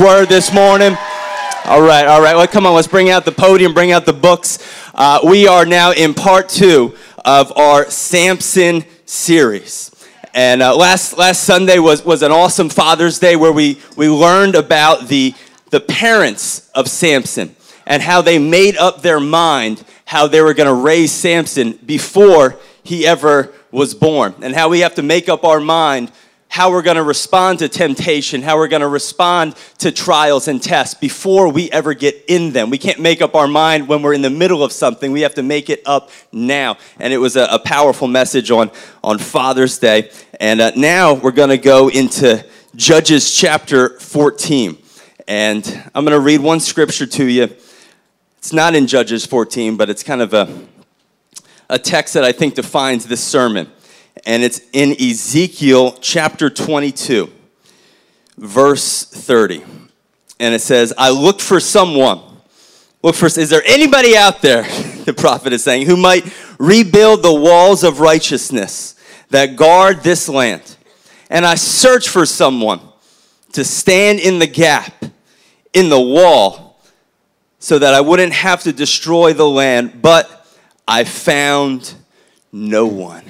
word this morning. All right, all right. Well, come on, let's bring out the podium, bring out the books. Uh, we are now in part two of our Samson series. And uh, last, last Sunday was, was an awesome Father's Day where we, we learned about the, the parents of Samson and how they made up their mind how they were going to raise Samson before he ever was born, and how we have to make up our mind how we're going to respond to temptation, how we're going to respond to trials and tests before we ever get in them. We can't make up our mind when we're in the middle of something. We have to make it up now. And it was a, a powerful message on, on Father's Day. And uh, now we're going to go into Judges chapter 14. And I'm going to read one scripture to you. It's not in Judges 14, but it's kind of a, a text that I think defines this sermon and it's in Ezekiel chapter 22, verse 30. And it says, I looked for someone. Look for, is there anybody out there, the prophet is saying, who might rebuild the walls of righteousness that guard this land? And I searched for someone to stand in the gap, in the wall, so that I wouldn't have to destroy the land, but I found no one.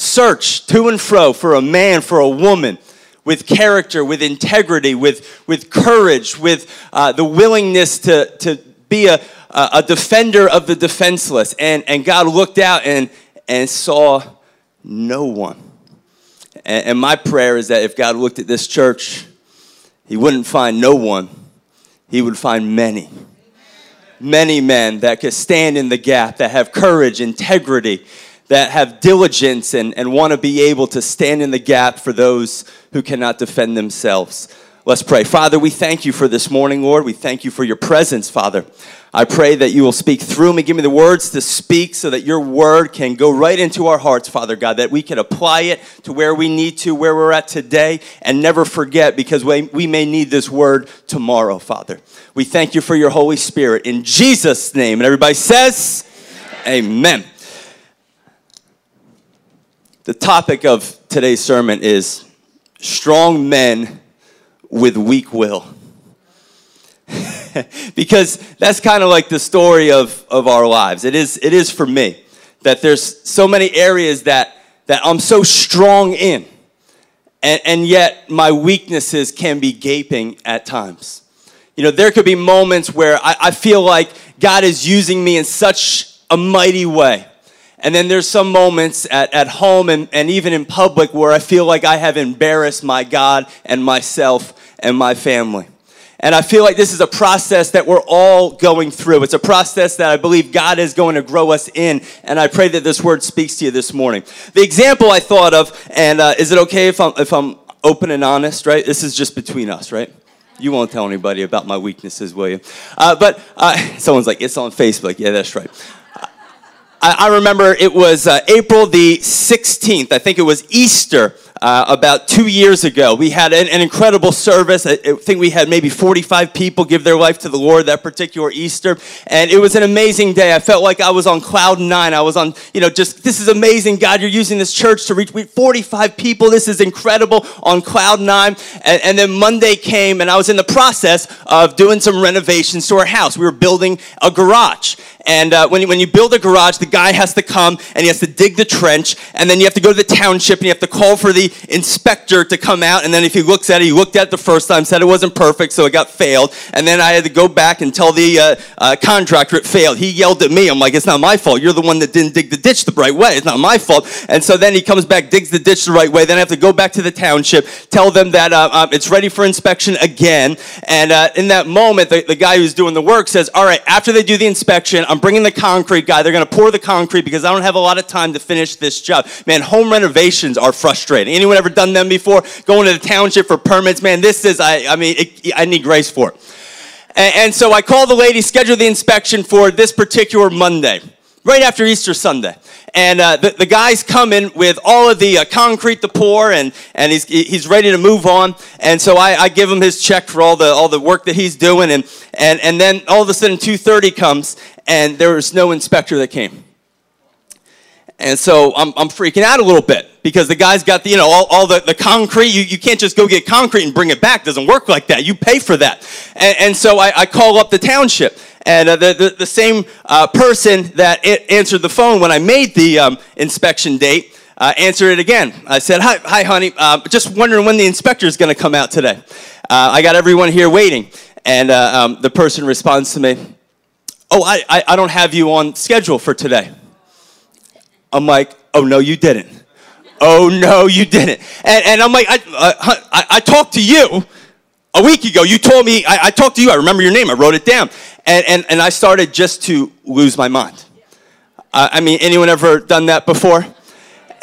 Search to and fro for a man, for a woman with character, with integrity, with, with courage, with uh, the willingness to, to be a, a defender of the defenseless. And, and God looked out and, and saw no one. And, and my prayer is that if God looked at this church, He wouldn't find no one, He would find many. Many men that could stand in the gap, that have courage, integrity, that have diligence and, and want to be able to stand in the gap for those who cannot defend themselves. Let's pray. Father, we thank you for this morning, Lord. We thank you for your presence, Father. I pray that you will speak through me. Give me the words to speak so that your word can go right into our hearts, Father God, that we can apply it to where we need to, where we're at today, and never forget because we, we may need this word tomorrow, Father. We thank you for your Holy Spirit. In Jesus' name. And everybody says, Amen. Amen. The topic of today's sermon is strong men with weak will. because that's kind of like the story of, of our lives. It is, it is for me that there's so many areas that, that I'm so strong in, and, and yet my weaknesses can be gaping at times. You know, there could be moments where I, I feel like God is using me in such a mighty way. And then there's some moments at, at home and, and even in public where I feel like I have embarrassed my God and myself and my family. And I feel like this is a process that we're all going through. It's a process that I believe God is going to grow us in. And I pray that this word speaks to you this morning. The example I thought of, and uh, is it okay if I'm, if I'm open and honest, right? This is just between us, right? You won't tell anybody about my weaknesses, will you? Uh, but uh, someone's like, it's on Facebook. Yeah, that's right. I, remember it was uh, April the 16th. I think it was Easter uh, about two years ago. We had an, an, incredible service. I, think we had maybe 45 people give their life to the Lord that particular Easter. And it was an amazing day. I felt like I was on cloud nine. I was on, you know, just, this is amazing. God, you're using this church to reach 45 people. This is incredible on cloud nine. And, and then Monday came and I was in the process of doing some renovations to our house. We were building a garage. And uh, when, you, when you build a garage, the guy has to come and he has to dig the trench. And then you have to go to the township and you have to call for the inspector to come out, and then if he looks at it, he looked at it the first time, said it wasn't perfect, so it got failed, and then I had to go back and tell the uh, uh, contractor it failed. He yelled at me. I'm like, it's not my fault. You're the one that didn't dig the ditch the right way. It's not my fault. And so then he comes back, digs the ditch the right way. Then I have to go back to the township, tell them that uh, um, it's ready for inspection again. And uh, in that moment, the, the guy who's doing the work says, all right, after they do the inspection, I'm bringing the concrete guy. They're going to pour the concrete because I don't have a lot of time to finish this job. Man, home renovations are frustrating. Anyone ever done them before? Going to the township for permits, man, this is, I, I mean, it, I need grace for it. And, and so I call the lady, schedule the inspection for this particular Monday, right after Easter Sunday. And uh, the, the guy's coming with all of the uh, concrete to pour, and, and he's, he's ready to move on. And so I, I give him his check for all the, all the work that he's doing. And, and, and then all of a sudden, 2.30 comes, and there was no inspector that came. And so I'm, I'm freaking out a little bit because the guy's got the, you know, all, all the, the concrete. You, you can't just go get concrete and bring it back. It doesn't work like that. You pay for that. And, and so I, I call up the township. And uh, the, the, the, same uh, person that answered the phone when I made the um, inspection date uh, answered it again. I said, Hi, hi honey, uh, just wondering when the inspector is going to come out today. Uh, I got everyone here waiting. And uh, um, the person responds to me, Oh, I, I, I don't have you on schedule for today. I'm like, oh no, you didn't. Oh no, you didn't. And, and I'm like, I, uh, I, I, talked to you a week ago. You told me, I, I, talked to you. I remember your name. I wrote it down. And, and, and I started just to lose my mind. Uh, I mean, anyone ever done that before?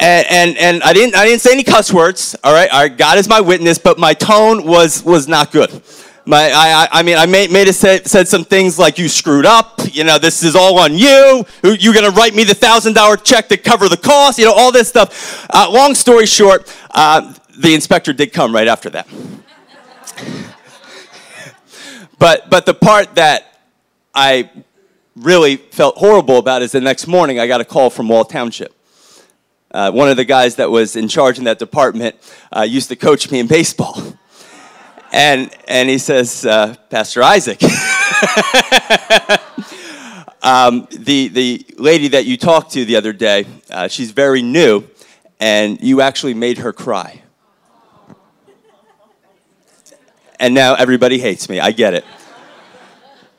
And, and, and I, didn't, I didn't say any cuss words, all right? All right? God is my witness, but my tone was, was not good. My, I, I mean, I made, made it say, said some things like, you screwed up, you know, this is all on you, you're gonna write me the $1,000 check to cover the cost, you know, all this stuff. Uh, long story short, uh, the inspector did come right after that. but, but the part that I really felt horrible about is the next morning I got a call from Wall Township. Uh, one of the guys that was in charge in that department uh, used to coach me in baseball and and he says, uh, Pastor Isaac, um, the the lady that you talked to the other day, uh, she's very new, and you actually made her cry. And now everybody hates me. I get it.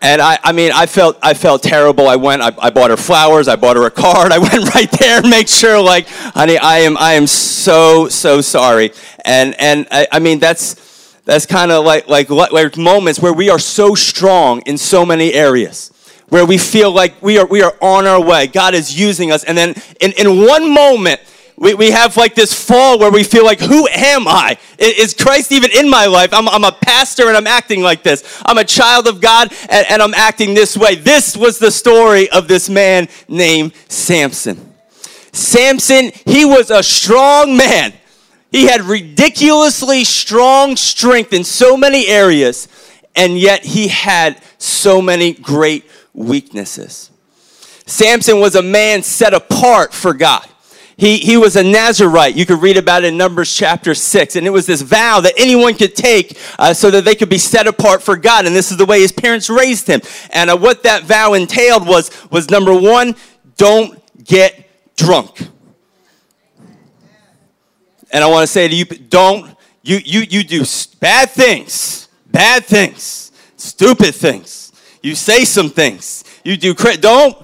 And I, I mean, I felt, I felt terrible. I went, I, I bought her flowers. I bought her a card. I went right there and make sure, like, honey, I am, I am so, so sorry. And, and I, I mean, that's, that's kind of like, like, like moments where we are so strong in so many areas where we feel like we are, we are on our way. God is using us. And then in, in one moment, we, we have like this fall where we feel like, who am I? Is Christ even in my life? I'm, I'm a pastor and I'm acting like this. I'm a child of God and, and I'm acting this way. This was the story of this man named Samson. Samson, he was a strong man. He had ridiculously strong strength in so many areas, and yet he had so many great weaknesses. Samson was a man set apart for God. He, he was a Nazarite. You could read about it in Numbers chapter 6. And it was this vow that anyone could take uh, so that they could be set apart for God. And this is the way his parents raised him. And uh, what that vow entailed was, was number one, don't get drunk. And I want to say to you, don't, you, you, you do bad things, bad things, stupid things. You say some things. You do, don't,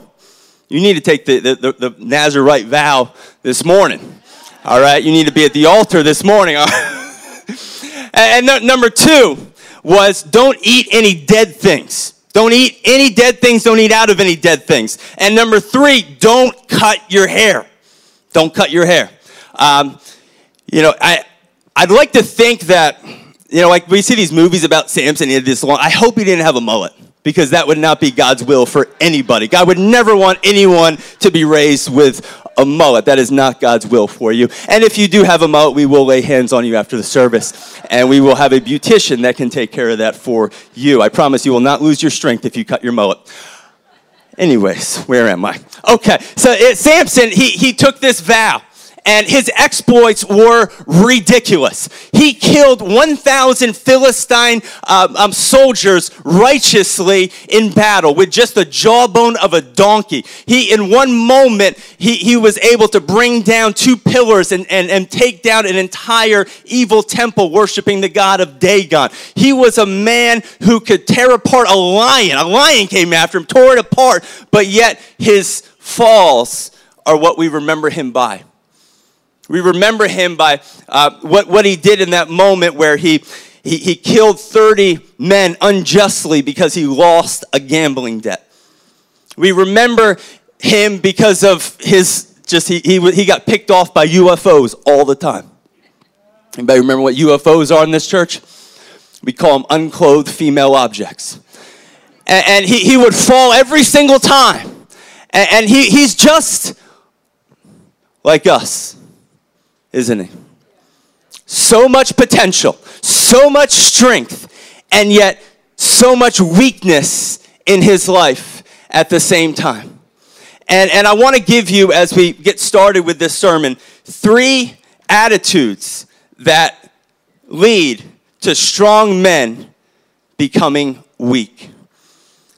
you need to take the, the, the, the Nazarite vow this morning. All right, you need to be at the altar this morning. and, and number two was don't eat any dead things. Don't eat any dead things. Don't eat out of any dead things. And number three, don't cut your hair. Don't cut your hair. Um, you know, I, I'd like to think that, you know, like we see these movies about Samson, he had this long, I hope he didn't have a mullet because that would not be God's will for anybody. God would never want anyone to be raised with a mullet. That is not God's will for you. And if you do have a mullet, we will lay hands on you after the service, and we will have a beautician that can take care of that for you. I promise you will not lose your strength if you cut your mullet. Anyways, where am I? Okay, so it, Samson, he, he took this vow and his exploits were ridiculous. He killed 1,000 Philistine um, um, soldiers righteously in battle with just the jawbone of a donkey. He, in one moment, he, he was able to bring down two pillars and, and, and take down an entire evil temple worshiping the god of Dagon. He was a man who could tear apart a lion. A lion came after him, tore it apart, but yet his falls are what we remember him by. We remember him by uh, what, what he did in that moment where he, he, he killed 30 men unjustly because he lost a gambling debt. We remember him because of his just, he, he, he got picked off by UFOs all the time. Anybody remember what UFOs are in this church? We call them unclothed female objects. And, and he, he would fall every single time. And, and he, he's just like us isn't he? So much potential, so much strength, and yet so much weakness in his life at the same time. And, and I want to give you, as we get started with this sermon, three attitudes that lead to strong men becoming weak.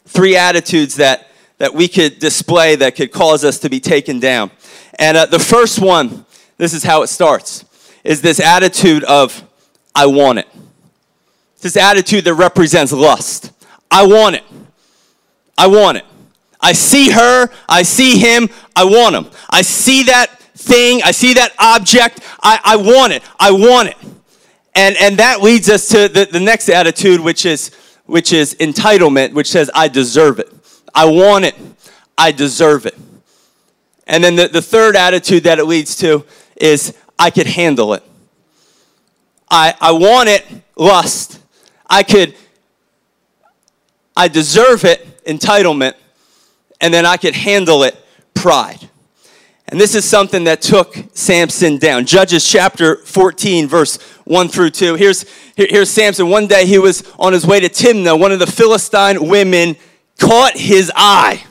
Three attitudes that, that we could display that could cause us to be taken down. And uh, the first one, this is how it starts, is this attitude of, I want it. It's This attitude that represents lust. I want it. I want it. I see her, I see him, I want him. I see that thing, I see that object, I, I want it, I want it. And, and that leads us to the, the next attitude, which is, which is entitlement, which says, I deserve it. I want it, I deserve it. And then the, the third attitude that it leads to is, I could handle it. I, I want it, lust. I could, I deserve it, entitlement and then I could handle it, pride. And this is something that took Samson down. Judges chapter 14, verse 1 through 2. Here's, here, here's Samson. One day he was on his way to Timnah. One of the Philistine women caught his eye.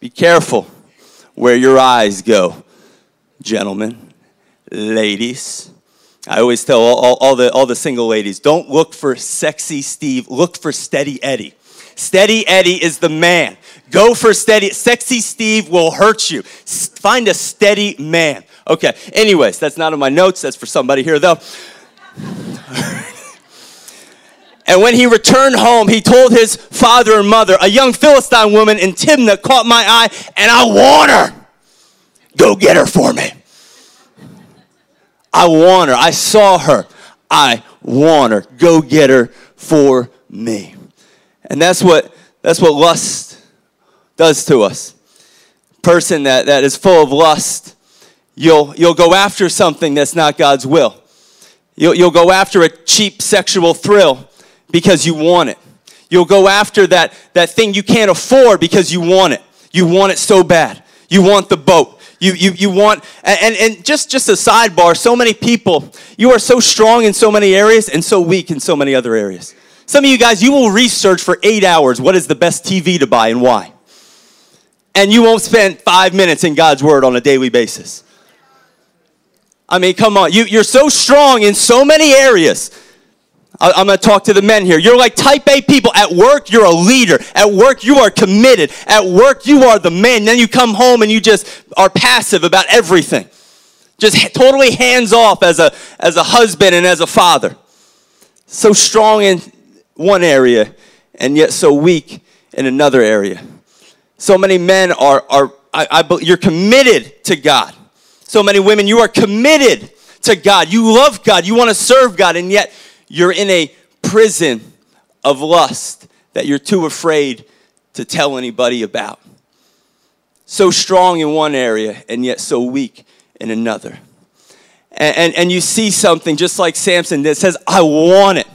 Be careful where your eyes go, gentlemen, ladies. I always tell all, all, all, the, all the single ladies don't look for sexy Steve, look for steady Eddie. Steady Eddie is the man. Go for steady. Sexy Steve will hurt you. Find a steady man. Okay. Anyways, that's not in my notes. That's for somebody here, though. and when he returned home, he told his father and mother, A young Philistine woman in Timnah caught my eye, and I want her. Go get her for me. I want her. I saw her. I want her. Go get her for me. And that's what that's what lust does to us. Person that, that is full of lust, you'll you'll go after something that's not God's will. You'll, you'll go after a cheap sexual thrill because you want it. You'll go after that, that thing you can't afford because you want it. You want it so bad. You want the boat. You, you, you want, and, and just, just a sidebar, so many people, you are so strong in so many areas and so weak in so many other areas. Some of you guys, you will research for eight hours what is the best TV to buy and why. And you won't spend five minutes in God's Word on a daily basis. I mean, come on. You, you're so strong in so many areas. I'm going to talk to the men here. You're like type A people. At work, you're a leader. At work, you are committed. At work, you are the man. Then you come home and you just are passive about everything. Just totally hands off as a, as a husband and as a father. So strong in one area and yet so weak in another area. So many men are, are I, I, you're committed to God. So many women, you are committed to God. You love God. You want to serve God, and yet you're in a prison of lust that you're too afraid to tell anybody about. So strong in one area, and yet so weak in another. And, and, and you see something just like Samson that says, I want it.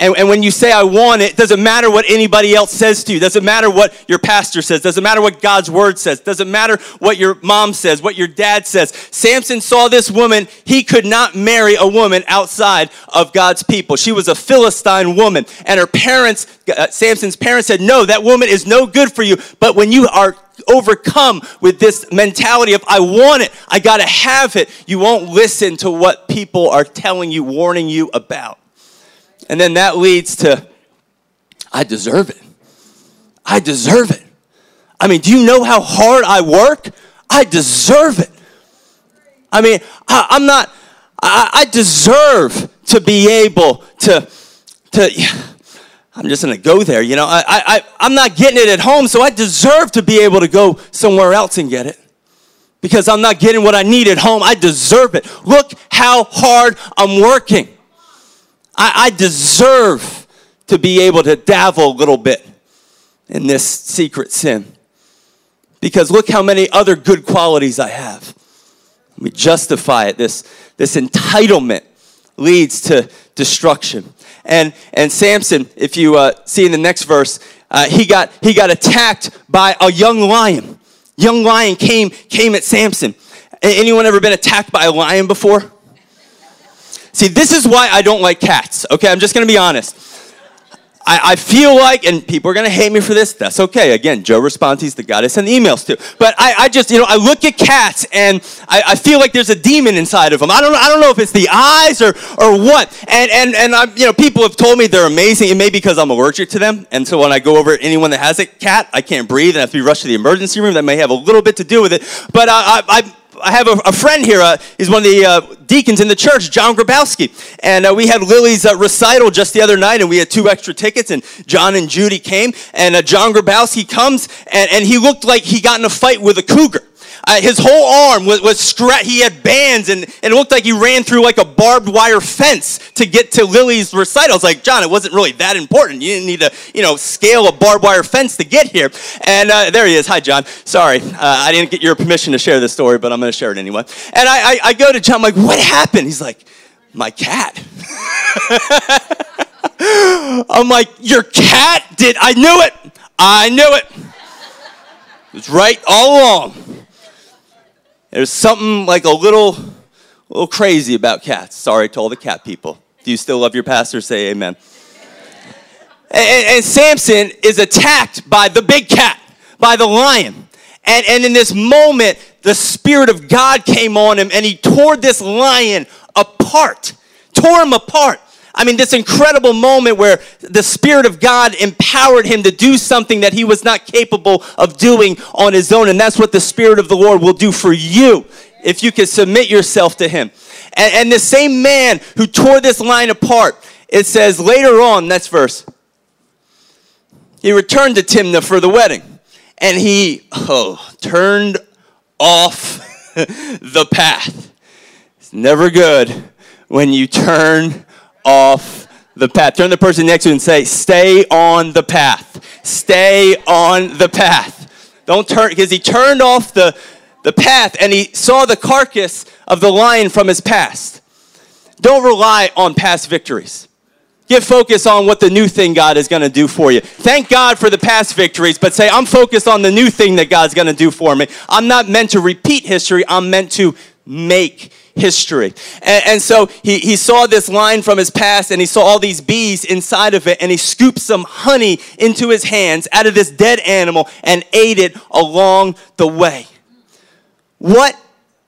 And, and when you say, I want it, doesn't matter what anybody else says to you. Doesn't matter what your pastor says. Doesn't matter what God's word says. Doesn't matter what your mom says, what your dad says. Samson saw this woman. He could not marry a woman outside of God's people. She was a Philistine woman. And her parents, uh, Samson's parents said, No, that woman is no good for you. But when you are overcome with this mentality of, I want it, I gotta have it, you won't listen to what people are telling you, warning you about. And then that leads to, I deserve it. I deserve it. I mean, do you know how hard I work? I deserve it. I mean, I, am not, I, I, deserve to be able to, to, I'm just gonna go there, you know. I, I, I'm not getting it at home, so I deserve to be able to go somewhere else and get it. Because I'm not getting what I need at home, I deserve it. Look how hard I'm working. I, I deserve to be able to dabble a little bit in this secret sin. Because look how many other good qualities I have. We justify it. This, this entitlement leads to destruction. And, and Samson, if you uh, see in the next verse, uh, he, got, he got attacked by a young lion. Young lion came, came at Samson. Anyone ever been attacked by a lion before? See, this is why I don't like cats, okay? I'm just gonna be honest. I, I feel like, and people are to hate me for this. That's okay. Again, Joe responds. He's the guy I send emails to. But I, I just, you know, I look at cats and I, I feel like there's a demon inside of them. I don't, I don't know if it's the eyes or, or what. And, and, and I'm, you know, people have told me they're amazing. It may be because I'm allergic to them. And so when I go over anyone that has a cat, I can't breathe and I have to be rushed to the emergency room. That may have a little bit to do with it. But I, I, I have a, a, friend here. Uh, he's one of the uh, deacons in the church, John Grabowski. And uh, we had Lily's uh, recital just the other night, and we had two extra tickets, and John and Judy came. And uh, John Grabowski comes, and, and he looked like he got in a fight with a cougar. Uh, his whole arm was, was scratched. He had bands, and, and it looked like he ran through like a barbed wire fence to get to Lily's recital. I was like, John, it wasn't really that important. You didn't need to, you know, scale a barbed wire fence to get here. And uh, there he is. Hi, John. Sorry, uh, I didn't get your permission to share this story, but I'm going to share it anyway. And I, I, I go to John, I'm like, what happened? He's like, my cat. I'm like, your cat did, I knew it. I knew it. It was right all along. There's something like a little, little crazy about cats. Sorry to all the cat people. Do you still love your pastor? Say amen. And, and, Samson is attacked by the big cat, by the lion. And, and in this moment, the Spirit of God came on him and he tore this lion apart, tore him apart. I mean, this incredible moment where the Spirit of God empowered him to do something that he was not capable of doing on his own. And that's what the Spirit of the Lord will do for you if you can submit yourself to him. And, and the same man who tore this line apart, it says later on, next verse, he returned to Timnah for the wedding. And he, oh, turned off the path. It's never good when you turn off the path. Turn the person next to you and say, Stay on the path. Stay on the path. Don't turn, because he turned off the, the path and he saw the carcass of the lion from his past. Don't rely on past victories. Get focused on what the new thing God is going to do for you. Thank God for the past victories, but say, I'm focused on the new thing that God's going to do for me. I'm not meant to repeat history, I'm meant to make history. And, and, so he, he saw this line from his past and he saw all these bees inside of it and he scooped some honey into his hands out of this dead animal and ate it along the way. What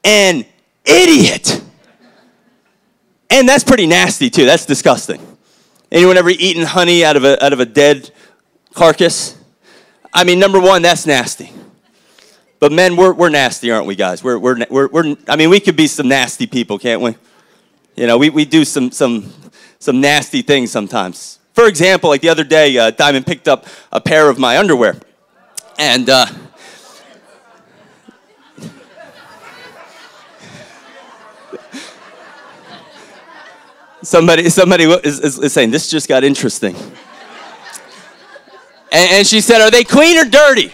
an idiot! And that's pretty nasty too. That's disgusting. Anyone ever eaten honey out of a, out of a dead carcass? I mean, number one, that's nasty. But men, we're, we're nasty, aren't we, guys? We're, we're, we're, we're, I mean, we could be some nasty people, can't we? You know, we, we do some, some, some nasty things sometimes. For example, like the other day, uh, Diamond picked up a pair of my underwear. And, uh, somebody, somebody is, is, is, saying, this just got interesting. and, and she said, are they clean or dirty?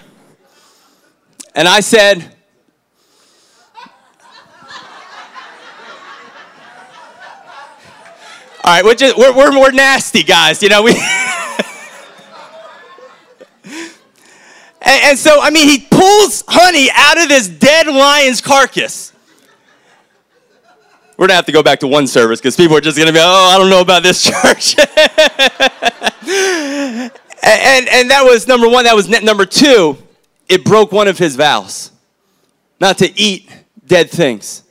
And I said, All right, we're, just, we're, we're more nasty guys, you know. We and, and so, I mean, he pulls honey out of this dead lion's carcass. We're gonna have to go back to one service because people are just gonna be, oh, I don't know about this church. and, and, and that was number one. That was number two it broke one of his vows not to eat dead things.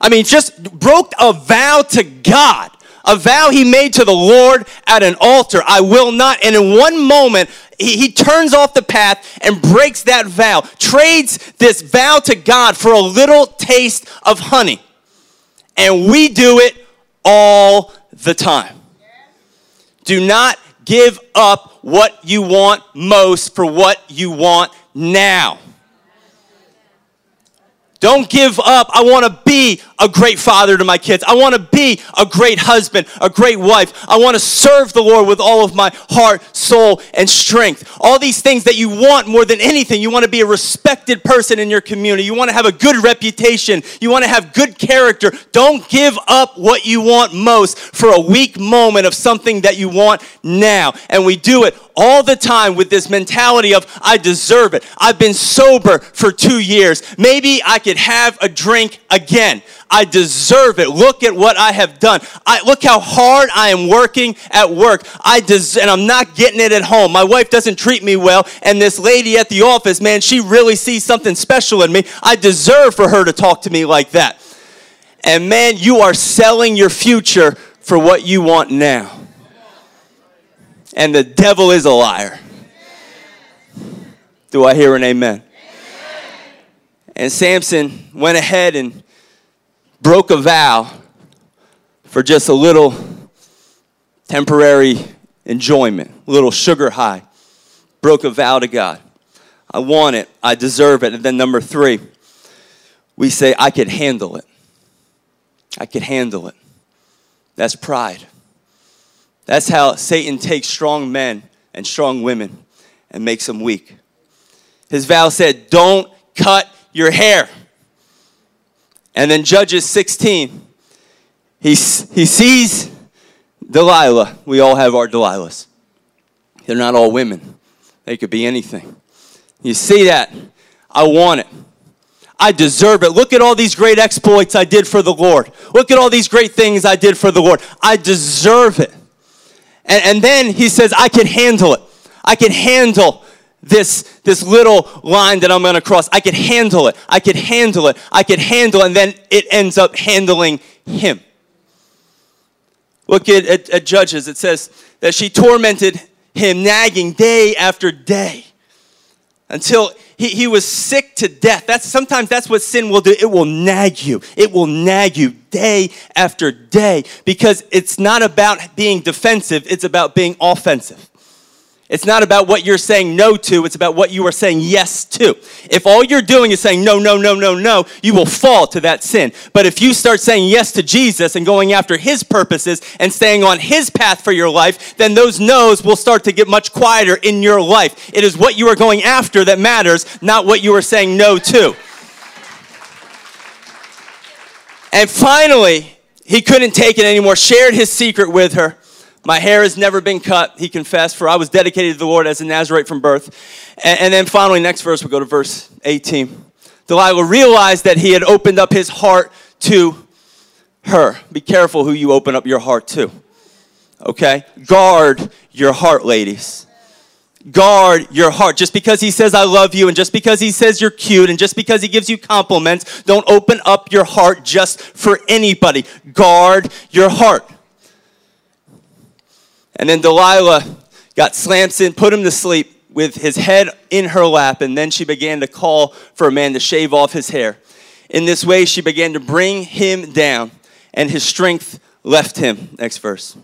I mean, just broke a vow to God, a vow he made to the Lord at an altar. I will not. And in one moment, he, he turns off the path and breaks that vow, trades this vow to God for a little taste of honey. And we do it all the time. Do not give up what you want most for what you want now. Don't give up. I want to be a great father to my kids. I want to be a great husband, a great wife. I want to serve the Lord with all of my heart, soul, and strength. All these things that you want more than anything. You want to be a respected person in your community. You want to have a good reputation. You want to have good character. Don't give up what you want most for a weak moment of something that you want now. And we do it all the time with this mentality of, I deserve it. I've been sober for two years. Maybe I could have a drink again. I deserve it. Look at what I have done. I, look how hard I am working at work. I des- and I'm not getting it at home. My wife doesn't treat me well. And this lady at the office, man, she really sees something special in me. I deserve for her to talk to me like that. And man, you are selling your future for what you want now. And the devil is a liar. Do I hear an amen? And Samson went ahead and broke a vow for just a little temporary enjoyment, a little sugar high. Broke a vow to God. I want it. I deserve it. And then number three, we say, I could handle it. I could handle it. That's pride. That's how Satan takes strong men and strong women and makes them weak. His vow said, Don't cut your hair. And then Judges 16, he, he sees Delilah. We all have our Delilahs. They're not all women, they could be anything. You see that? I want it. I deserve it. Look at all these great exploits I did for the Lord. Look at all these great things I did for the Lord. I deserve it. And, and then he says, I can handle it. I can handle this, this little line that I'm going to cross. I could handle it. I could handle it. I could handle it. And then it ends up handling him. Look at, at, at Judges. It says that she tormented him, nagging day after day until he, he was sick to death. That's sometimes that's what sin will do. It will nag you. It will nag you day after day because it's not about being defensive, it's about being offensive. It's not about what you're saying no to, it's about what you are saying yes to. If all you're doing is saying no, no, no, no, no, you will fall to that sin. But if you start saying yes to Jesus and going after his purposes and staying on his path for your life, then those no's will start to get much quieter in your life. It is what you are going after that matters, not what you are saying no to. And finally, he couldn't take it anymore, shared his secret with her. My hair has never been cut, he confessed, for I was dedicated to the Lord as a Nazarite from birth. And, and then finally, next verse, we'll go to verse 18. Delilah realized that he had opened up his heart to her. Be careful who you open up your heart to. Okay? Guard your heart, ladies. Guard your heart. Just because he says, I love you, and just because he says you're cute, and just because he gives you compliments, don't open up your heart just for anybody. Guard your heart. And then Delilah got Samson, put him to sleep with his head in her lap, and then she began to call for a man to shave off his hair. In this way, she began to bring him down, and his strength left him. Next verse.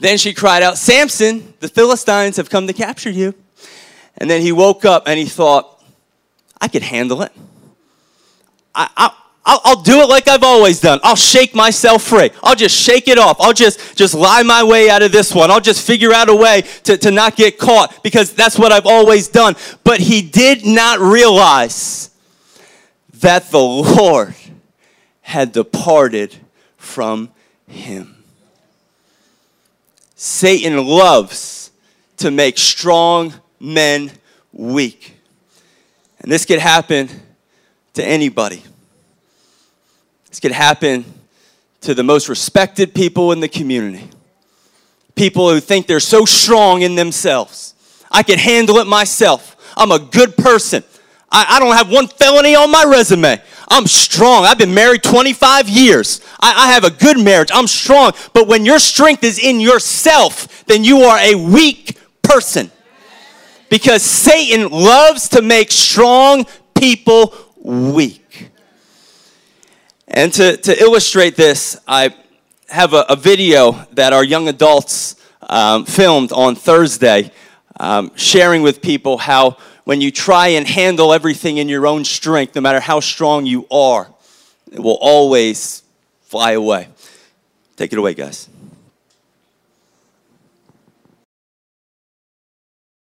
Then she cried out, Samson, the Philistines have come to capture you. And then he woke up and he thought, I could handle it. I, I, I'll, I'll, do it like I've always done. I'll shake myself free. I'll just shake it off. I'll just, just lie my way out of this one. I'll just figure out a way to, to not get caught because that's what I've always done. But he did not realize that the Lord had departed from him. Satan loves to make strong men weak. And this could happen to anybody. This could happen to the most respected people in the community. People who think they're so strong in themselves. I can handle it myself. I'm a good person. I, I don't have one felony on my resume. I'm strong. I've been married 25 years. I, I have a good marriage. I'm strong. But when your strength is in yourself, then you are a weak person. Because Satan loves to make strong people weak. And to, to illustrate this, I have a, a video that our young adults um, filmed on Thursday, um, sharing with people how when you try and handle everything in your own strength, no matter how strong you are, it will always fly away. Take it away, guys.